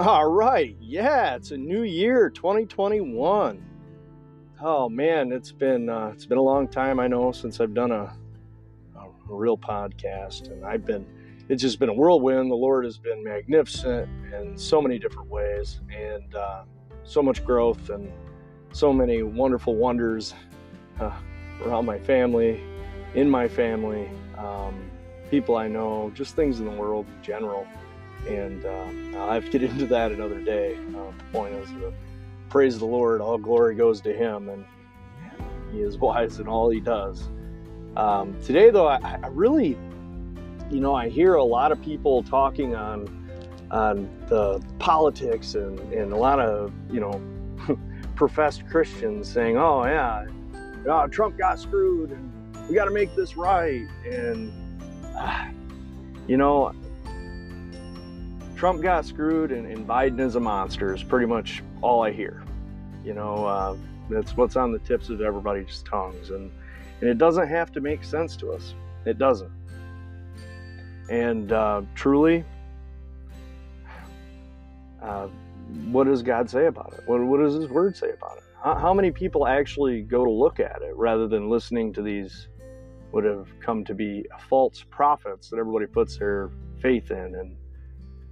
All right. Yeah, it's a new year, 2021. Oh man, it's been uh, it's been a long time I know since I've done a, a real podcast and I've been it's just been a whirlwind. The Lord has been magnificent in so many different ways and uh, so much growth and so many wonderful wonders uh, around my family, in my family, um, people I know, just things in the world in general and uh, I'll have to get into that another day. Uh, the point is to praise the Lord, all glory goes to Him, and He is wise in all He does. Um, today, though, I, I, really, you know, I hear a lot of people talking on on the politics and, and a lot of, you know, professed Christians saying, "Oh yeah, oh, Trump got screwed, and we got to make this right," and uh, you know Trump got screwed and, and, Biden is a monster is pretty much all I hear. You know, uh, that's what's on the tips of everybody's tongues. And, and it doesn't have to make sense to us. It doesn't. And uh, truly, uh, what does God say about it? What, what does His Word say about it? How, how many people actually go to look at it rather than listening to these would have come to be false prophets that everybody puts their faith in and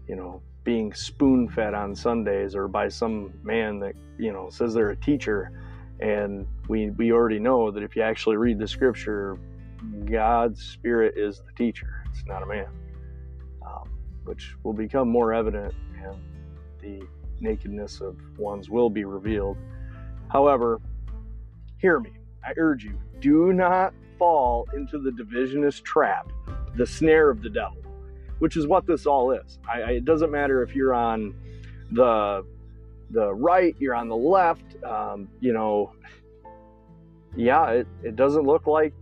you know, being spoon fed on Sundays or by some man that, you know, says they're a teacher. And we, we already know that if you actually read the scripture, God's spirit is the teacher, it's not a man, um, which will become more evident and the nakedness of one's will be revealed. However, hear me. I urge you, do not fall into the divisionist trap, the snare of the devil which is what this all is. I, I, it doesn't matter if you're on the the right, you're on the left. Um, you know, yeah, it, it doesn't look like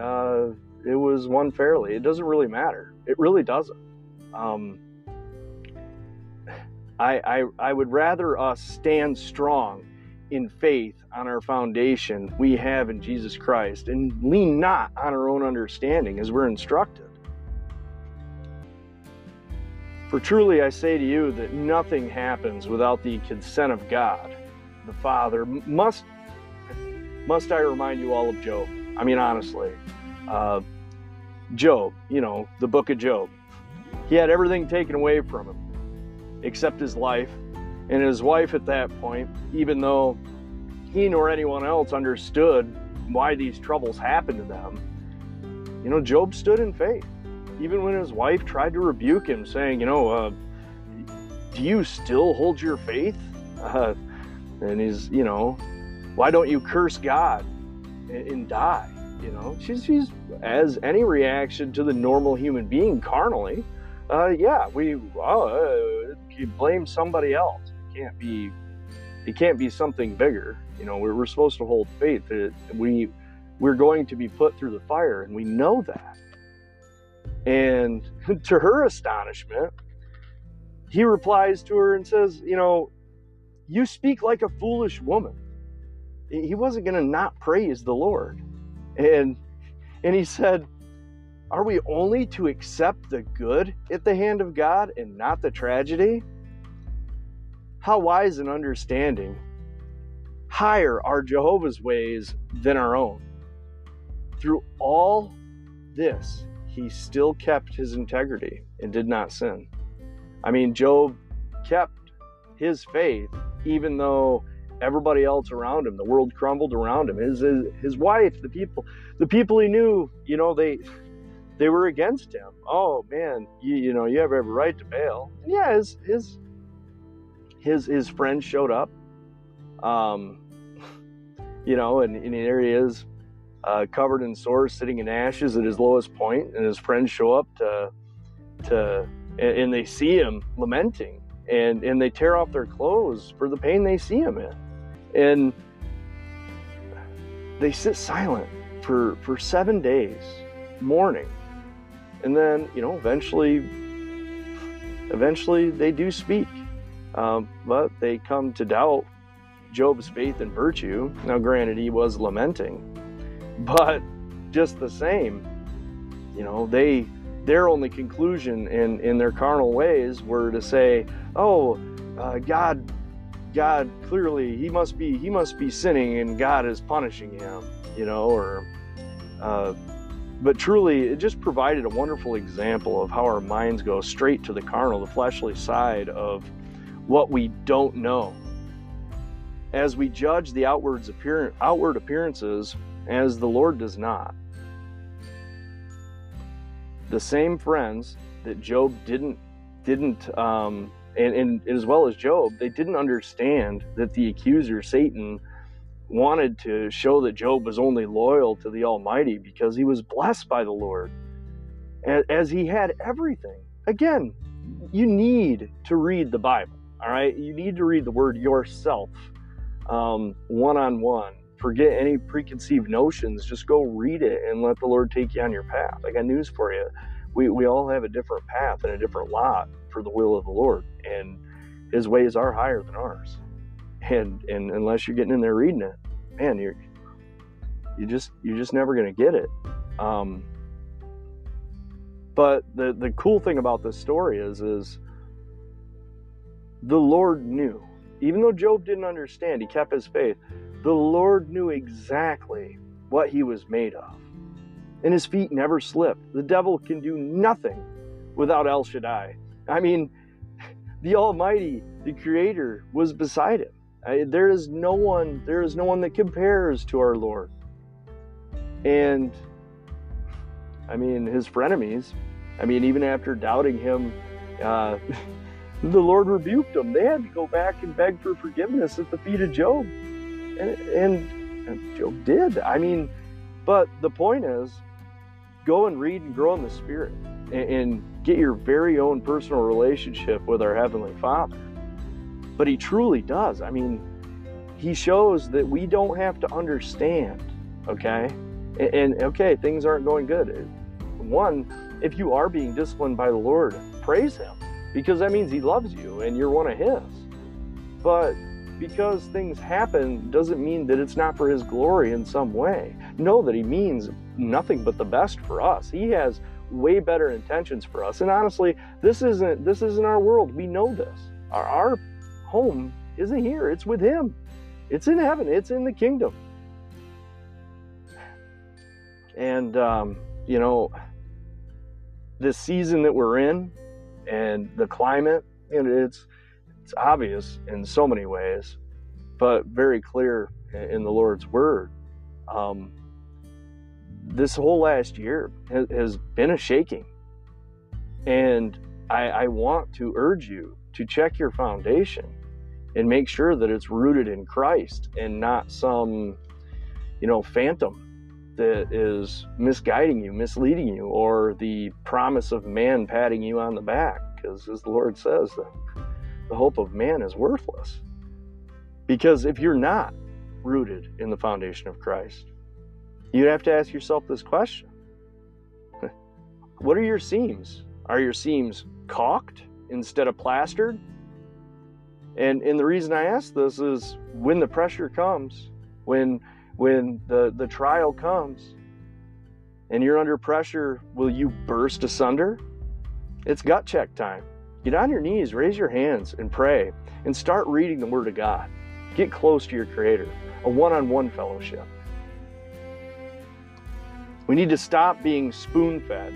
uh, it was won fairly. It doesn't really matter. It really doesn't. Um, I, I, I would rather us stand strong in faith on our foundation we have in Jesus Christ and lean not on our own understanding as we're instructed. For truly I say to you that nothing happens without the consent of God, the Father. Must must I remind you all of Job? I mean, honestly, uh, Job. You know, the book of Job. He had everything taken away from him, except his life, and his wife at that point. Even though he nor anyone else understood why these troubles happened to them, you know, Job stood in faith even when his wife tried to rebuke him, saying, you know, uh, do you still hold your faith? Uh, and he's, you know, why don't you curse God and, and die? You know, she's, she's as any reaction to the normal human being carnally. Uh, yeah, we uh, blame somebody else. It can't be. It can't be something bigger. You know, we're, supposed to hold faith. We we're going to be put through the fire, and we know that. And to her astonishment, he replies to her and says, You know, you speak like a foolish woman. He wasn't going to not praise the Lord. And, and he said, Are we only to accept the good at the hand of God and not the tragedy? How wise and understanding. Higher are Jehovah's ways than our own. Through all this, he still kept his integrity and did not sin. I mean, Job kept his faith even though everybody else around him, the world crumbled around him. His, his his wife, the people, the people he knew, you know, they they were against him. Oh man, you you know, you have every right to bail. And yeah, his his his his friends showed up. Um, you know, and, and here he is uh, covered in sores, sitting in ashes at his lowest point, and his friends show up to, to, and they see him lamenting, and and they tear off their clothes for the pain they see him in, and they sit silent for for seven days, mourning, and then you know eventually, eventually they do speak, um, but they come to doubt Job's faith and virtue. Now, granted, he was lamenting but just the same, you know, they their only conclusion in in their carnal ways were to say, "Oh, uh, God, God clearly he must be he must be sinning and God is punishing him, you know, or uh, but truly it just provided a wonderful example of how our minds go straight to the carnal, the fleshly side of what we don't know. As we judge the outward appearances as the Lord does not. The same friends that Job didn't didn't um, and, and as well as Job, they didn't understand that the accuser, Satan, wanted to show that Job was only loyal to the Almighty because he was blessed by the Lord, as he had everything. Again, you need to read the Bible, all right? You need to read the Word yourself, one on one. Forget any preconceived notions. Just go read it and let the Lord take you on your path. I got news for you. We, we all have a different path and a different lot for the will of the Lord, and His ways are higher than ours. And and unless you're getting in there reading it, man, you're you just you're just never going to get it. Um, but the the cool thing about this story is is the Lord knew, even though Job didn't understand, he kept his faith. The Lord knew exactly what he was made of, and his feet never slipped. The devil can do nothing without El Shaddai. I mean, the Almighty, the Creator, was beside him. I, there is no one, there is no one that compares to our Lord. And I mean, his frenemies, I mean, even after doubting him, uh, the Lord rebuked them. They had to go back and beg for forgiveness at the feet of Job. And, and, Job did. I mean, but the point is go and read and grow in the Spirit and, and get your very own personal relationship with our Heavenly Father. But He truly does. I mean, He shows that we don't have to understand, okay? And, and okay, things aren't going good. One, if you are being disciplined by the Lord, praise Him because that means He loves you and you're one of His. But because things happen doesn't mean that it's not for His glory in some way. Know that He means nothing but the best for us. He has way better intentions for us. And honestly, this isn't this isn't our world. We know this. Our, our home isn't here. It's with Him. It's in heaven. It's in the kingdom. And um, you know, this season that we're in, and the climate, and it's it's obvious in so many ways, but very clear in the Lord's word. Um, this whole last year has, been a shaking. And I, I want to urge you to check your foundation and make sure that it's rooted in Christ and not some, you know, phantom that is misguiding you, misleading you, or the promise of man patting you on the back. Because as the Lord says, the hope of man is worthless. Because if you're not rooted in the foundation of Christ, You'd have to ask yourself this question What are your seams? Are your seams caulked instead of plastered? And, and the reason I ask this is when the pressure comes, when, when the, the trial comes, and you're under pressure, will you burst asunder? It's gut check time. Get on your knees, raise your hands, and pray, and start reading the Word of God. Get close to your Creator, a one on one fellowship. We need to stop being spoon fed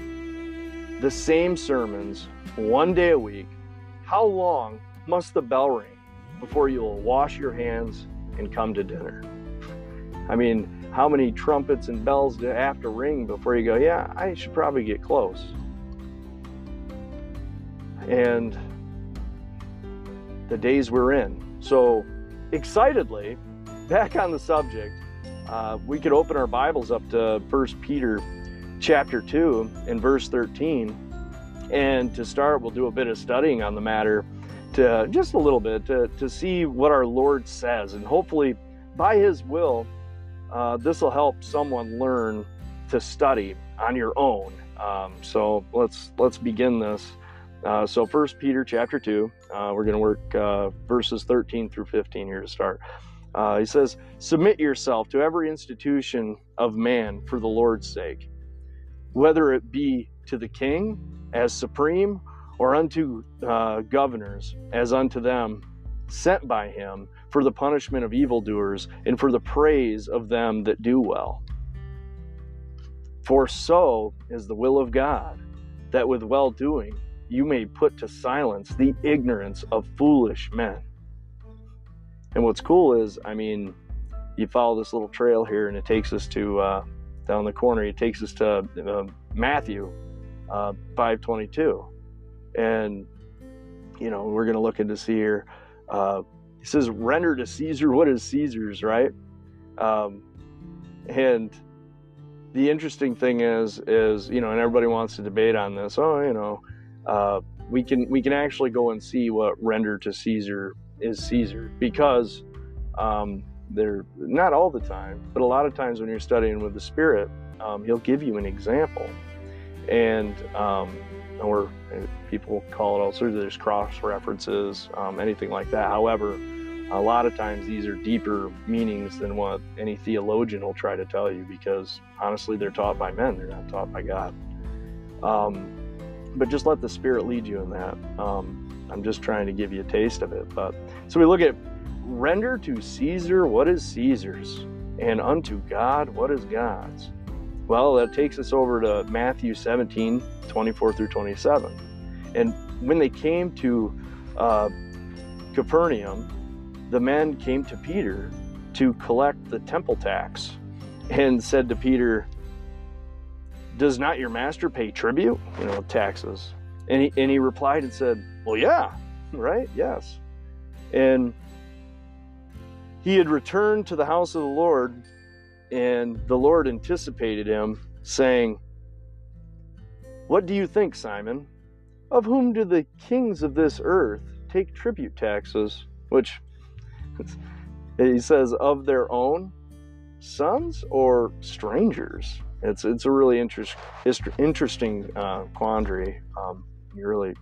the same sermons one day a week. How long must the bell ring before you'll wash your hands and come to dinner? I mean, how many trumpets and bells do you have to ring before you go, yeah, I should probably get close? And the days we're in. So, excitedly, back on the subject, uh, we could open our Bibles up to First Peter chapter 2 and verse 13. And to start, we'll do a bit of studying on the matter to just a little bit to, to see what our Lord says. And hopefully, by His will, uh, this will help someone learn to study on your own. Um, so let's let's begin this. Uh, so First Peter chapter two, uh, we're going to work uh, verses 13 through 15 here to start. Uh, he says, Submit yourself to every institution of man for the Lord's sake, whether it be to the king as supreme or unto uh, governors as unto them sent by him for the punishment of evildoers and for the praise of them that do well. For so is the will of God, that with well doing you may put to silence the ignorance of foolish men. And what's cool is, I mean, you follow this little trail here and it takes us to uh, down the corner, it takes us to uh, Matthew uh, 522. And, you know, we're going to look into see here. Uh, he says, render to Caesar what is Caesar's, right? Um, and the interesting thing is, is, you know, and everybody wants to debate on this. Oh, you know, uh, we can we can actually go and see what render to Caesar is Caesar because um, they're not all the time, but a lot of times when you're studying with the Spirit, um, He'll give you an example, and um, or people call it all sorts. There's cross references, um, anything like that. However, a lot of times these are deeper meanings than what any theologian will try to tell you because honestly, they're taught by men. They're not taught by God. Um, but just let the Spirit lead you in that. Um, I'm just trying to give you a taste of it. But so we look at render to Caesar what is Caesar's, and unto God what is God's. Well, that takes us over to Matthew 17, 24 through 27. And when they came to uh, Capernaum, the men came to Peter to collect the temple tax and said to Peter, Does not your master pay tribute? You know, taxes. And he, and he replied and said, Well, yeah, right? Yes. And he had returned to the house of the Lord, and the Lord anticipated him, saying, What do you think, Simon? Of whom do the kings of this earth take tribute taxes? Which he says, of their own sons or strangers? It's, it's a really interest, interesting uh, quandary. Um, you really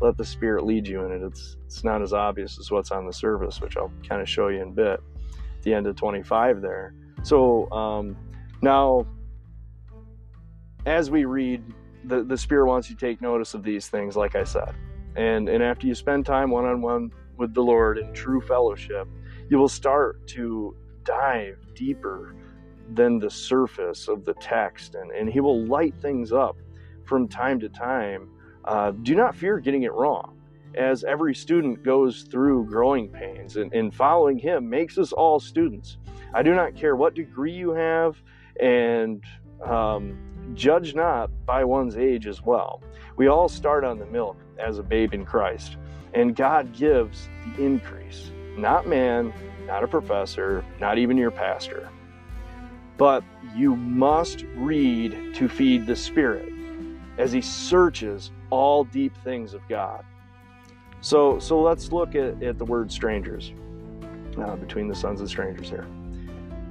let the spirit lead you in it. It's it's not as obvious as what's on the surface, which I'll kind of show you in a bit. At the end of 25 there. So um, now, as we read, the the spirit wants you to take notice of these things, like I said, and and after you spend time one on one with the Lord in true fellowship, you will start to dive deeper than the surface of the text, and and He will light things up from time to time uh, do not fear getting it wrong, as every student goes through growing pains, and, and following him makes us all students. I do not care what degree you have, and um, judge not by one's age as well. We all start on the milk as a babe in Christ, and God gives the increase, not man, not a professor, not even your pastor. But you must read to feed the Spirit as He searches all deep things of God. So, so let's look at, at the word strangers uh, between the sons of strangers here.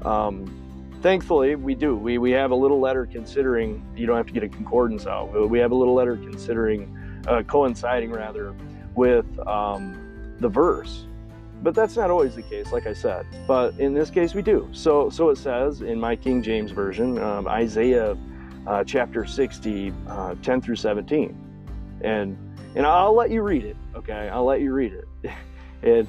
Um, thankfully, we do. We, we have a little letter considering, you don't have to get a concordance out, we have a little letter considering, uh, coinciding rather, with um, the verse. But that's not always the case, like I said. But in this case, we do. So, so it says in my King James Version, um, Isaiah uh, chapter 60, uh, 10 through 17 and and I'll let you read it. Okay, I'll let you read it. and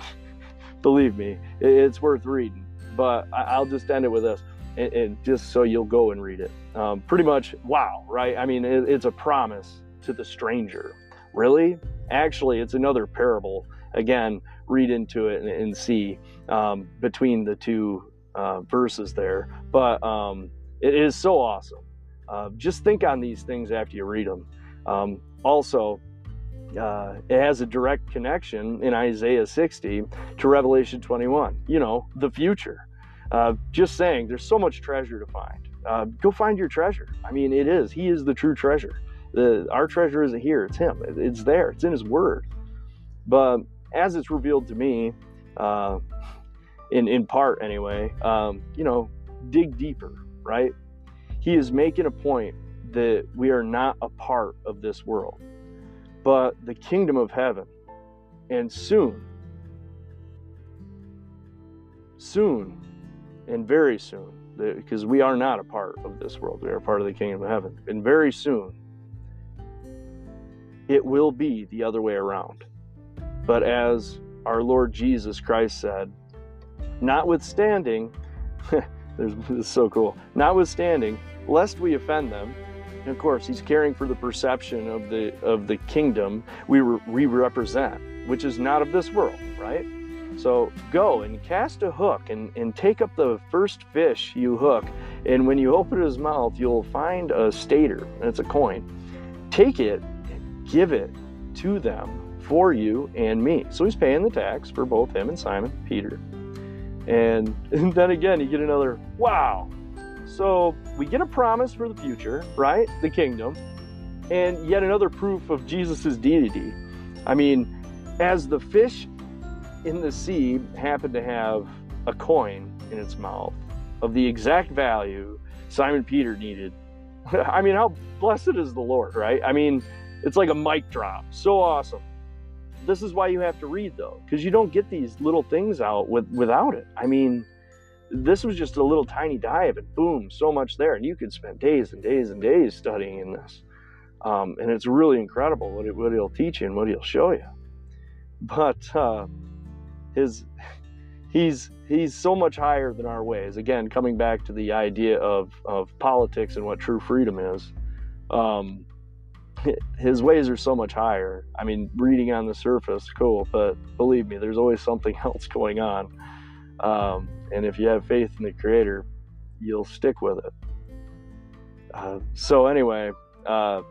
believe me, it's worth reading. But I'll just end it with this, and, and just so you'll go and read it. Um, pretty much, wow, right? I mean, it, it's a promise to the stranger. Really? Actually, it's another parable. Again, read into it and, and see um, between the two uh, verses there. But um, it is so awesome. Uh, just think on these things after you read them. Um, also, uh, it has a direct connection in Isaiah 60 to Revelation 21. You know, the future. Uh, just saying, there's so much treasure to find. Uh, go find your treasure. I mean, it is. He is the true treasure. The, our treasure isn't here, it's Him. It's there, it's in His Word. But as it's revealed to me, uh, in, in part anyway, um, you know, dig deeper, right? He is making a point that we are not a part of this world, but the kingdom of heaven. And soon, soon, and very soon, because we are not a part of this world, we are part of the kingdom of heaven. And very soon, it will be the other way around. But as our Lord Jesus Christ said, Notwithstanding, this is so cool, notwithstanding, lest we offend them, and of course, he's caring for the perception of the of the kingdom we, re- we represent, which is not of this world, right? So go and cast a hook and, and take up the first fish you hook. And when you open his mouth, you'll find a stater, and it's a coin. Take it and give it to them for you and me. So he's paying the tax for both him and Simon Peter. And, then again, you get another wow. So we get a promise for the future, right? The kingdom. And yet another proof of Jesus' deity. I mean, as the fish in the sea happened to have a coin in its mouth of the exact value Simon Peter needed. I mean, how blessed is the Lord, right? I mean, it's like a mic drop. So awesome. This is why you have to read though, because you don't get these little things out with, without it. I mean, this was just a little tiny dive, and boom, so much there, and you could spend days and days and days studying in this. Um, and it's really incredible what, it, what he'll teach you and what he'll show you. But uh, his he's he's so much higher than our ways. Again, coming back to the idea of of politics and what true freedom is. Um, his ways are so much higher. I mean, reading on the surface, cool, but believe me, there's always something else going on. Um, and if you have faith in the Creator, you'll stick with it. Uh, so, anyway, uh,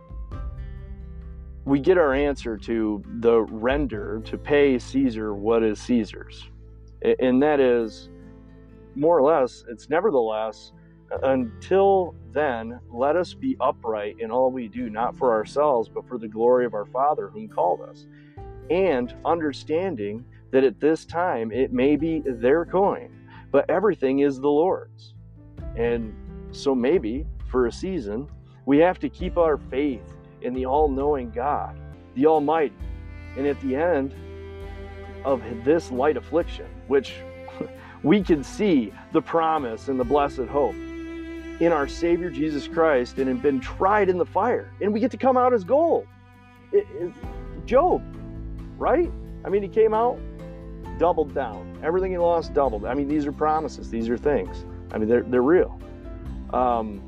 we get our answer to the render to pay Caesar what is Caesar's. And that is more or less, it's nevertheless, until then, let us be upright in all we do, not for ourselves, but for the glory of our Father whom called us. And understanding that at this time it may be their coin, but everything is the Lord's. And so maybe for a season, we have to keep our faith in the all knowing God, the Almighty. And at the end of this light affliction, which we can see the promise and the blessed hope in our Savior Jesus Christ and have been tried in the fire, and we get to come out as gold. It, it, Job, right? I mean, he came out, doubled down. Everything he lost, doubled. I mean, these are promises, these are things. I mean, they're, they're real. Um,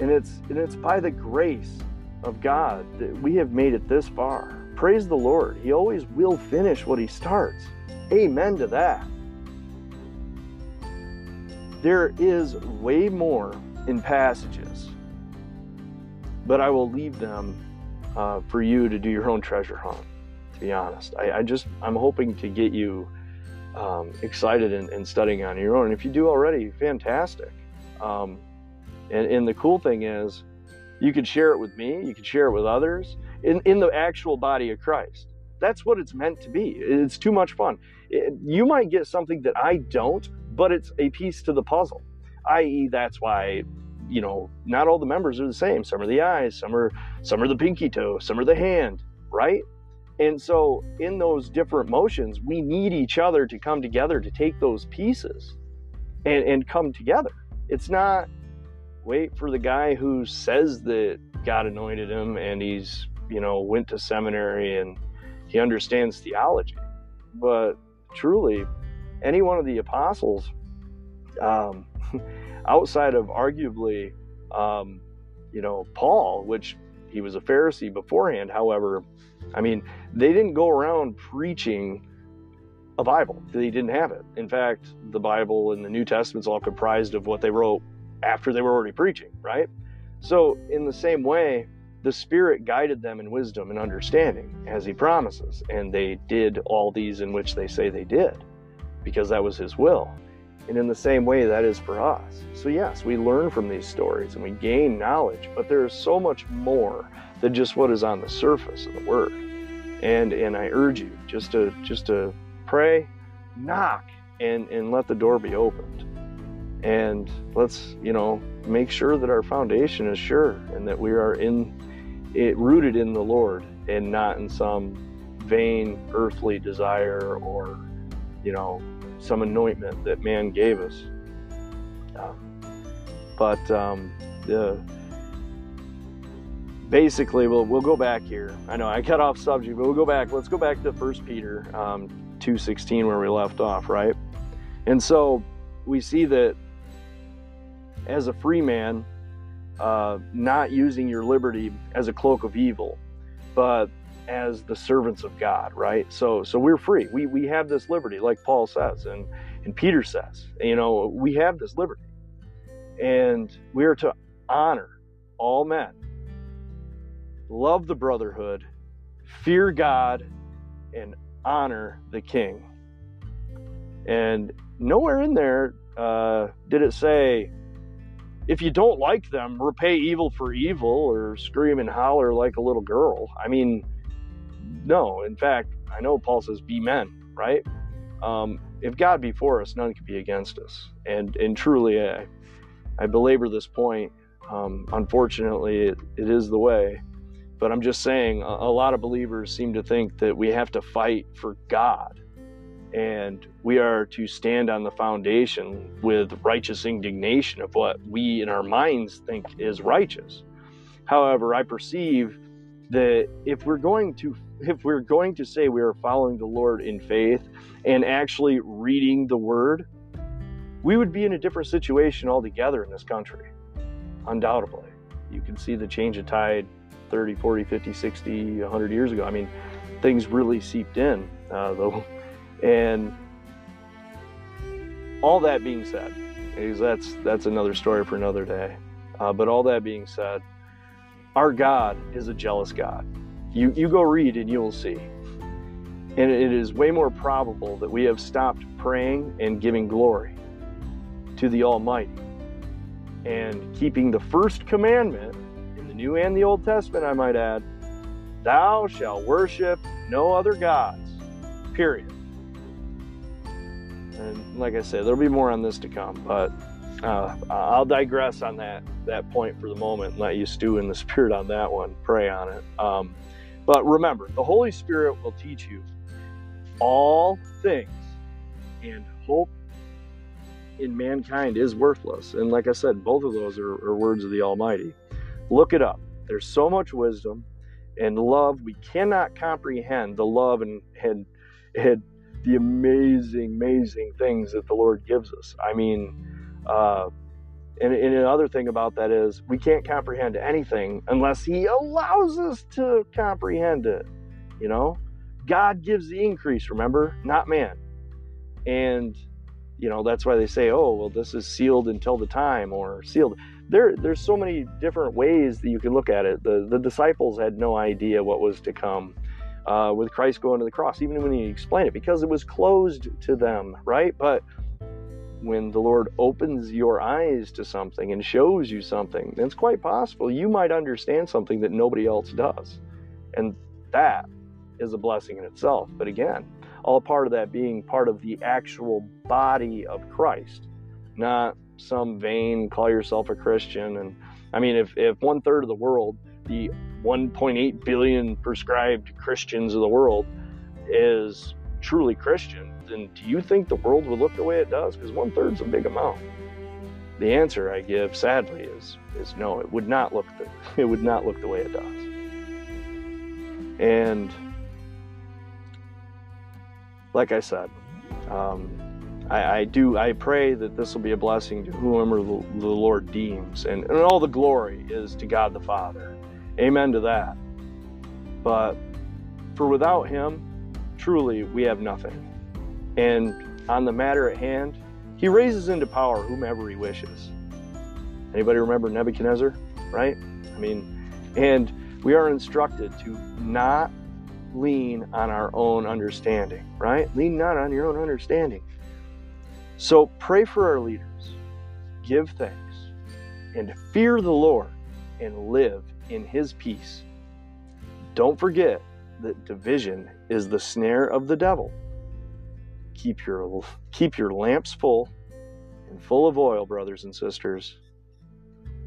and it's and it's by the grace of God that we have made it this far. Praise the Lord. He always will finish what he starts. Amen to that. There is way more in passages, but I will leave them uh, for you to do your own treasure hunt. To be honest, I, I just I'm hoping to get you um, excited and, and, studying on your own. And if you do already, fantastic. Um, and, and the cool thing is, you can share it with me, you can share it with others in, in the actual body of Christ. That's what it's meant to be. It's too much fun. It, you might get something that I don't, but it's a piece to the puzzle, i.e., that's why you know not all the members are the same some are the eyes some are some are the pinky toe some are the hand right and so in those different motions we need each other to come together to take those pieces and, and come together it's not wait for the guy who says that God anointed him and he's, you know, went to seminary and he understands theology. But truly, any one of the apostles, um, outside of arguably, um, you know, Paul, which he was a Pharisee beforehand, however, I mean, they didn't go around preaching a Bible. They didn't have it. In fact, the Bible and the New Testament's all comprised of what they wrote after they were already preaching, right? So, in the same way, the Spirit guided them in wisdom and understanding, as He promises, and they did all these in which they say they did, because that was His will. And in the same way, that is for us. So, yes, we learn from these stories and we gain knowledge, but there is so much more than just what is on the surface of the Word. And and I urge you just to just to pray, knock, and and let the door be opened and let's you know make sure that our foundation is sure and that we are in it rooted in the lord and not in some vain earthly desire or you know some anointment that man gave us. Um, but um, the basically we'll, we'll go back here. I know i cut off subject but we'll go back. Let's go back to first peter um, 2:16 where we left off, right? And so we see that as a free man, uh, not using your liberty as a cloak of evil, but as the servants of God, right? So so we're free. We we have this liberty, like Paul says and, and Peter says. You know, we have this liberty. And we are to honor all men, love the brotherhood, fear God, and honor the king. And nowhere in there uh, did it say, if you don't like them, repay evil for evil or scream and holler like a little girl. I mean, no. In fact, I know Paul says, be men, right? Um, if God be for us, none can be against us. And and truly, I, I belabor this point. Um, unfortunately, it, it is the way. But I'm just saying, a, a lot of believers seem to think that we have to fight for God and we are to stand on the foundation with righteous indignation of what we in our minds think is righteous. However, I perceive that if we're going to if we're going to say we are following the Lord in faith and actually reading the word, we would be in a different situation altogether in this country. Undoubtedly. You can see the change of tide 30, 40, 50, 60, 100 years ago. I mean, things really seeped in, uh, though and all that being said, is that's that's another story for another day. Uh, but all that being said, our God is a jealous God. You you go read and you will see. And it is way more probable that we have stopped praying and giving glory to the Almighty and keeping the first commandment in the New and the Old Testament, I might add, thou shalt worship no other gods. Period. And like I said, there'll be more on this to come, but uh, I'll digress on that that point for the moment and let you stew in the spirit on that one. Pray on it. Um, but remember, the Holy Spirit will teach you all things, and hope in mankind is worthless. And like I said, both of those are, are words of the Almighty. Look it up. There's so much wisdom and love. We cannot comprehend the love and, and, and the amazing, amazing things that the Lord gives us. I mean, uh, and, and another thing about that is we can't comprehend anything unless He allows us to comprehend it. You know, God gives the increase, remember, not man. And, you know, that's why they say, oh, well, this is sealed until the time or sealed. There, there's so many different ways that you can look at it. The, the disciples had no idea what was to come uh, with Christ going to the cross, even when he explained it, because it was closed to them, right? But when the Lord opens your eyes to something and shows you something, then it's quite possible you might understand something that nobody else does. And that is a blessing in itself. But again, all part of that being part of the actual body of Christ, not some vain call yourself a Christian. And I mean, if, if one third of the world, the 1.8 billion prescribed Christians of the world is truly Christian, then do you think the world would look the way it does? Because one third's a big amount. The answer I give, sadly, is is no. It would not look the it would not look the way it does. And like I said, um, I, I, do I pray that this will be a blessing to whomever the, the Lord deems, and, and all the glory is to God the Father. Amen to that. But for without him, truly we have nothing. And on the matter at hand, he raises into power whomever he wishes. Anybody remember Nebuchadnezzar? Right? I mean, and we are instructed to not lean on our own understanding, right? Lean not on your own understanding. So pray for our leaders, give thanks, and fear the Lord and live in his peace. Don't forget that division is the snare of the devil. Keep your keep your lamps full and full of oil, brothers and sisters.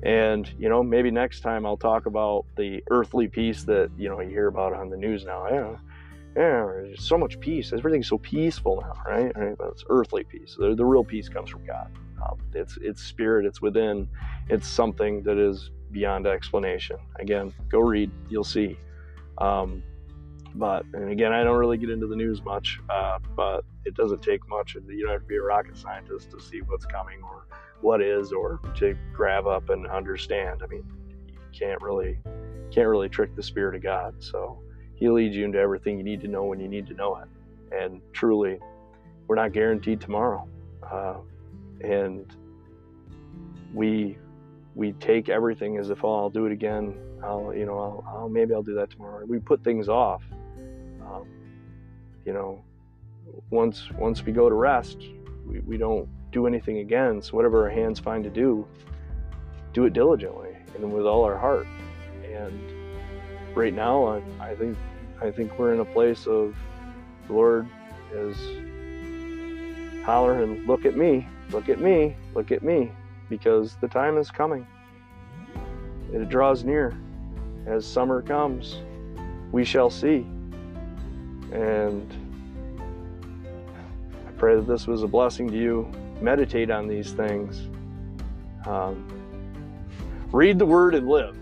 And you know, maybe next time I'll talk about the earthly peace that you know you hear about on the news now. Yeah, yeah, there's so much peace. Everything's so peaceful now, right? right? But it's earthly peace. The, the real peace comes from God. Um, it's it's spirit. It's within. It's something that is beyond explanation. Again, go read, you'll see. Um, But and again, I don't really get into the news much, uh, but it doesn't take much. And you don't have to be a rocket scientist to see what's coming or what is, or to grab up and understand. I mean, you can't really can't really trick the spirit of God. So He leads you into everything you need to know when you need to know it. And truly, we're not guaranteed tomorrow, uh, and we we take everything as if oh, I'll do it again. I'll you know I'll, I'll maybe I'll do that tomorrow. We put things off. Um, you know, once once we go to rest, we, we don't do anything again. So whatever our hands find to do, do it diligently and with all our heart. And right now, I, I think I think we're in a place of the Lord is hollering, "Look at me! Look at me! Look at me!" because the time is coming. It draws near. As summer comes, we shall see. And I pray that this was a blessing to you. Meditate on these things. Um, read the word and live,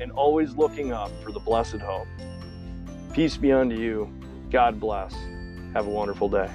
and always looking up for the blessed hope. Peace be unto you. God bless. Have a wonderful day.